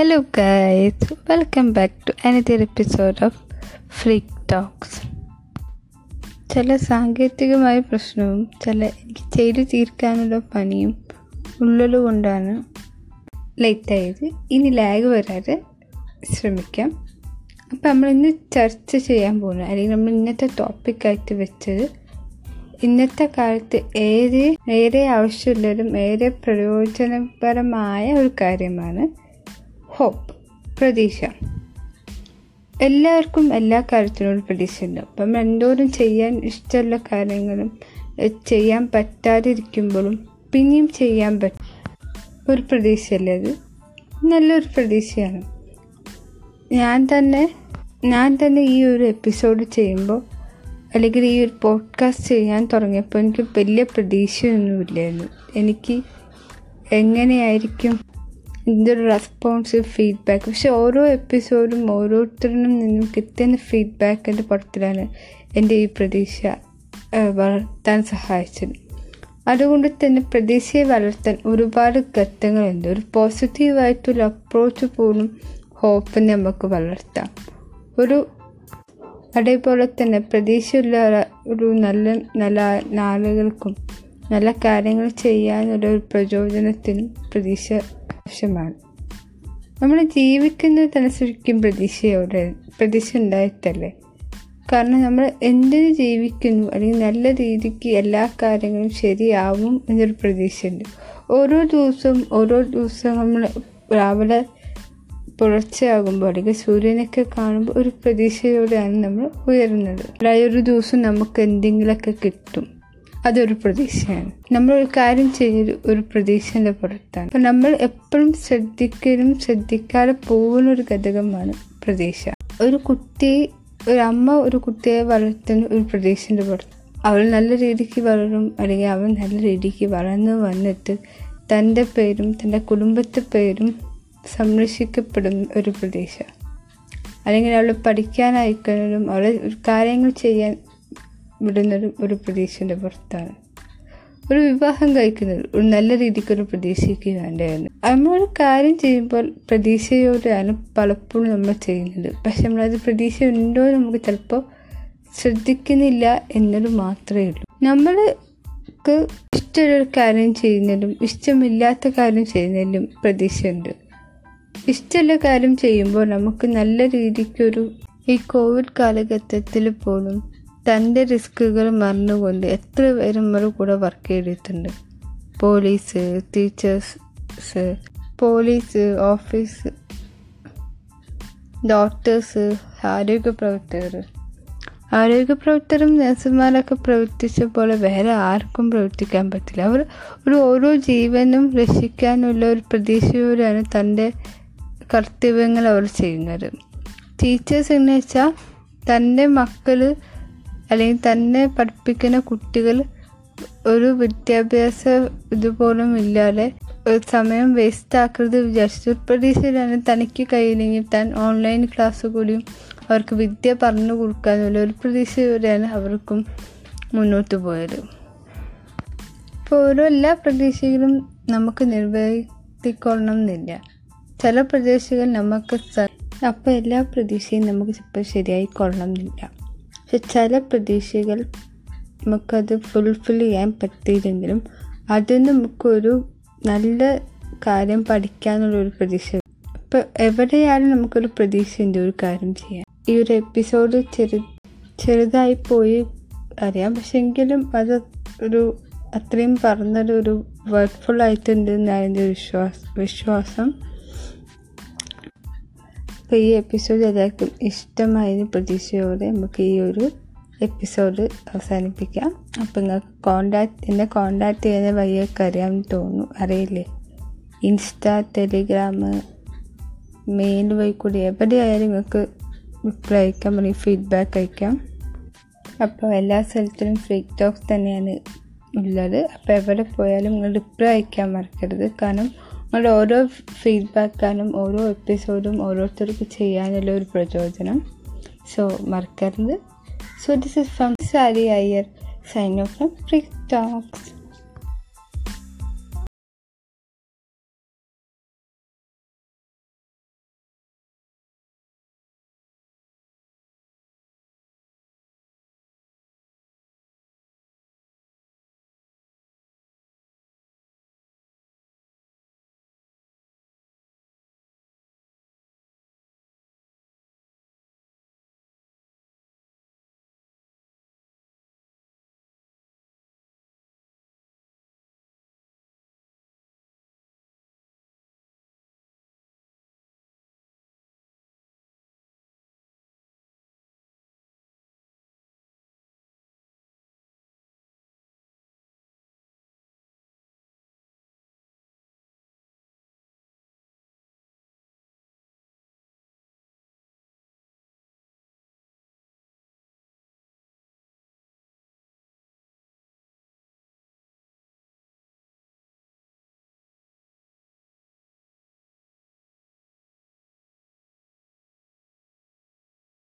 Hello, guys welcome back to another episode of freak talks ചില സാങ്കേതികമായ പ്രശ്നവും ചില എനിക്ക് ചെയ്തു തീർക്കാനുള്ള പണിയും ഉള്ളത് കൊണ്ടാണ് ലേറ്റായത്. ഇനി ലാഗ് വരാതെ ശ്രമിക്കാം. അപ്പം നമ്മൾ ഇന്ന് ചർച്ച ചെയ്യാൻ പോകുന്നത് അല്ലെങ്കിൽ നമ്മൾ ഇന്നത്തെ ടോപ്പിക്കായിട്ട് വെച്ചത് ഇന്നത്തെ കാലത്ത് ഏറെ ഏറെ ആവശ്യമുള്ളതും ഏറെ പ്രയോജനപരമായ ഒരു കാര്യമാണ് ഹോപ്പ് പ്രതീക്ഷ. എല്ലാവർക്കും എല്ലാ കാര്യത്തിനോടും പ്രതീക്ഷയുണ്ട് അപ്പം എന്തോരം ചെയ്യാൻ ഇഷ്ടമുള്ള കാര്യങ്ങളും ചെയ്യാൻ പറ്റാതിരിക്കുമ്പോഴും പിന്നെയും ചെയ്യാൻ പറ്റും ഒരു പ്രതീക്ഷയല്ലേ അത്? നല്ലൊരു പ്രതീക്ഷയാണ്. ഞാൻ തന്നെ ഞാൻ തന്നെ ഈ ഒരു എപ്പിസോഡ് ചെയ്യുമ്പോൾ അല്ലെങ്കിൽ ഈ ഒരു പോഡ്കാസ്റ്റ് ചെയ്യാൻ തുടങ്ങിയപ്പോൾ എനിക്ക് വലിയ പ്രതീക്ഷയൊന്നുമില്ലായിരുന്നു. എനിക്ക് എങ്ങനെയായിരിക്കും ഇതിന്റെ ഒരു റെസ്പോൺസ് ഫീഡ്ബാക്ക് പക്ഷെ ഓരോ എപ്പിസോഡും ഓരോരുത്തരിലും നിന്നും കിട്ടുന്ന ഫീഡ്ബാക്കിന്റെ പുറത്തിലാണ് എന്റെ ഈ പ്രതീക്ഷ വളർത്താൻ സഹായിച്ചത്. അതുകൊണ്ട് തന്നെ പ്രതീക്ഷയെ വളർത്താൻ ഒരുപാട് ഘട്ടങ്ങളുണ്ട്. ഒരു പോസിറ്റീവായിട്ടുള്ള അപ്രോച്ച് പോലും ഹോപ്പ് നമുക്ക് വളർത്താം. ഒരു അതേപോലെ തന്നെ പ്രതീക്ഷയുള്ള ഒരു നല്ല നല്ല നാളുകൾക്കും നല്ല കാര്യങ്ങൾ ചെയ്യാനുള്ള ഒരു പ്രചോദനത്തിനും പ്രതീക്ഷ ആവശ്യമാണ് നമ്മൾ ജീവിക്കുന്നത് തന്നെ ശരിക്കും പ്രതീക്ഷയോടെ പ്രതീക്ഷ ഉണ്ടായിട്ടല്ലേ? കാരണം നമ്മൾ എന്തിനു ജീവിക്കുന്നു? അല്ലെങ്കിൽ നല്ല രീതിക്ക് എല്ലാ കാര്യങ്ങളും ശരിയാവും എന്നൊരു പ്രതീക്ഷയുണ്ട്. ഓരോ ദിവസവും ഓരോ ദിവസവും നമ്മൾ രാവിലെ പുലർച്ചയാകുമ്പോൾ അല്ലെങ്കിൽ സൂര്യനൊക്കെ കാണുമ്പോൾ ഒരു പ്രതീക്ഷയോടെയാണ് നമ്മൾ ഉയരുന്നത്. ഒരു ദിവസം നമുക്ക് എന്തെങ്കിലുമൊക്കെ കിട്ടും. അതൊരു പ്രതീക്ഷയാണ്. നമ്മൾ ഒരു കാര്യം ചെയ്യുന്നത് ഒരു പ്രതീക്ഷന്റെ പുറത്താണ്. അപ്പം നമ്മൾ എപ്പോഴും ശ്രദ്ധിക്കലും ശ്രദ്ധിക്കാതെ പോകുന്ന ഒരു ഘടകമാണ് പ്രതീക്ഷ. ഒരു കുട്ടി ഒരു അമ്മ ഒരു കുട്ടിയെ വളർത്തുന്ന ഒരു പ്രതീക്ഷന്റെ പുറത്ത്. അവൾ നല്ല രീതിക്ക് വളരും അല്ലെങ്കിൽ അവൻ നല്ല രീതിക്ക് വളർന്നു വന്നിട്ട് തന്റെ പേരും തന്റെ കുടുംബത്തെ പേരും സംരക്ഷിക്കപ്പെടുന്ന ഒരു പ്രതീക്ഷ. അല്ലെങ്കിൽ അവൾ പഠിക്കാനായിക്കഴിഞ്ഞാലും അവളെ കാര്യങ്ങൾ ചെയ്യാൻ വിടുന്നതും ഒരു പ്രതീക്ഷയുടെ പുറത്താണ്. ഒരു വിവാഹം കഴിക്കുന്നത് ഒരു നല്ല രീതിക്ക് ഒരു പ്രതീക്ഷയ്ക്ക് വേണ്ടായിരുന്നു നമ്മളൊരു കാര്യം ചെയ്യുമ്പോൾ പ്രതീക്ഷയോടെയാണ് പലപ്പോഴും നമ്മൾ ചെയ്യുന്നത്. പക്ഷെ നമ്മളത് പ്രതീക്ഷ ഉണ്ടോ നമുക്ക് ചിലപ്പോൾ ശ്രദ്ധിക്കുന്നില്ല എന്നത് മാത്രമേ ഉള്ളൂ. നമ്മൾക്ക് ഇഷ്ടമുള്ളൊരു കാര്യം ചെയ്യുന്നതിലും ഇഷ്ടമില്ലാത്ത കാര്യം ചെയ്യുന്നതിലും പ്രതീക്ഷയുണ്ട്. ഇഷ്ടമുള്ള കാര്യം ചെയ്യുമ്പോൾ നമുക്ക് നല്ല രീതിക്കൊരു ഈ കോവിഡ് കാലഘട്ടത്തിൽ പോലും തന്റെ റിസ്ക്കുകൾ മറന്നുകൊണ്ട് എത്ര പേര് നമ്മുടെ കൂടെ വർക്ക് ചെയ്തിട്ടുണ്ട്. Police teachers police office doctors ആരോഗ്യ പ്രവർത്തകർ. ആരോഗ്യ പ്രവർത്തകരും നഴ്സുമാരൊക്കെ പ്രവർത്തിച്ച പോലെ വേറെ ആർക്കും പ്രവർത്തിക്കാൻ പറ്റില്ല. അവർ ഒരു ഓരോ ജീവനും രക്ഷിക്കാനുള്ള ഒരു പ്രതീക്ഷയോടെയാണ് തന്റെ കർത്തവ്യങ്ങൾ അവർ ചെയ്യുന്നത്. ടീച്ചേഴ്സ് എന്ന് വെച്ചാൽ തന്റെ മക്കൾ അല്ലെങ്കിൽ തന്നെ പഠിപ്പിക്കുന്ന കുട്ടികൾ ഒരു വിദ്യാഭ്യാസ ഇതുപോലും ഇല്ലാതെ സമയം വേസ്റ്റ് ആക്കരുത് വിചാരിച്ചു പ്രതീക്ഷയിലാണ് തനിക്ക് കഴിയില്ലെങ്കിൽ താൻ ഓൺലൈൻ ക്ലാസ് കൂടിയും അവർക്ക് വിദ്യ പറഞ്ഞു കൊടുക്കാന്നുള്ള ഒരു പ്രതീക്ഷയോടെയാണ് അവർക്കും മുന്നോട്ട് പോയത്. ഇപ്പോൾ ഓരോ എല്ലാ പ്രതീക്ഷകളും നമുക്ക് നിർവഹിക്കൊള്ളണം എന്നില്ല ചില പ്രതീക്ഷകൾ നമുക്ക് അപ്പോൾ എല്ലാ പ്രതീക്ഷയും നമുക്ക് ഇപ്പോൾ ശരിയായി കൊള്ളണം എന്നില്ല പക്ഷെ ചില പ്രതീക്ഷകൾ നമുക്കത് ഫുൾഫിൽ ചെയ്യാൻ പറ്റിയില്ലെങ്കിലും അതിൽ നമുക്കൊരു നല്ല കാര്യം പഠിക്കാനുള്ള ഒരു പ്രതീക്ഷ. ഇപ്പോൾ എവിടെയായാലും നമുക്കൊരു പ്രതീക്ഷയുണ്ട് ഒരു കാര്യം ചെയ്യാൻ. ഈ ഒരു എപ്പിസോഡ് ചെറു ചെറുതായി പോയി അറിയാം. പക്ഷെ എങ്കിലും അത് ഒരു അത്രയും പറഞ്ഞൊരു ഒരു വർക്ക്ഫുൾ ആയിട്ടുണ്ട് എന്നാണ് എന്റെ വിശ്വാസം വിശ്വാസം. അപ്പോൾ ഈ എപ്പിസോഡ് എല്ലാവർക്കും ഇഷ്ടമായതിന് പ്രതീക്ഷയോടെ നമുക്ക് ഈ ഒരു എപ്പിസോഡ് അവസാനിപ്പിക്കാം. അപ്പോൾ നിങ്ങൾക്ക് കോണ്ടാക്ട് എന്നെ കോണ്ടാക്ട് ചെയ്യുന്ന വഴിയൊക്കെ അറിയാമെന്ന് തോന്നുന്നു. അറിയില്ലേ? ഇൻസ്റ്റ ടെലിഗ്രാം മെയിൽ വഴി കൂടി എവിടെയായാലും നിങ്ങൾക്ക് റിപ്ലൈ അയക്കാം അല്ലെങ്കിൽ ഫീഡ്ബാക്ക് അയക്കാം. അപ്പോൾ എല്ലാ സ്ഥലത്തിലും ഫ്രീ ടോക്സ് തന്നെയാണ് ഉള്ളത്. അപ്പോൾ എവിടെ പോയാലും നിങ്ങൾ റിപ്ലൈ അയക്കാൻ മറക്കരുത്. കാരണം നിങ്ങളുടെ ഓരോ ഫീഡ്ബാക്കാനും ഓരോ എപ്പിസോഡും ഓരോരുത്തർക്ക് ചെയ്യാനുള്ള ഒരു പ്രചോദനം. സോ മറക്കരുത്. So this is from Sari Iyer sign off from free talks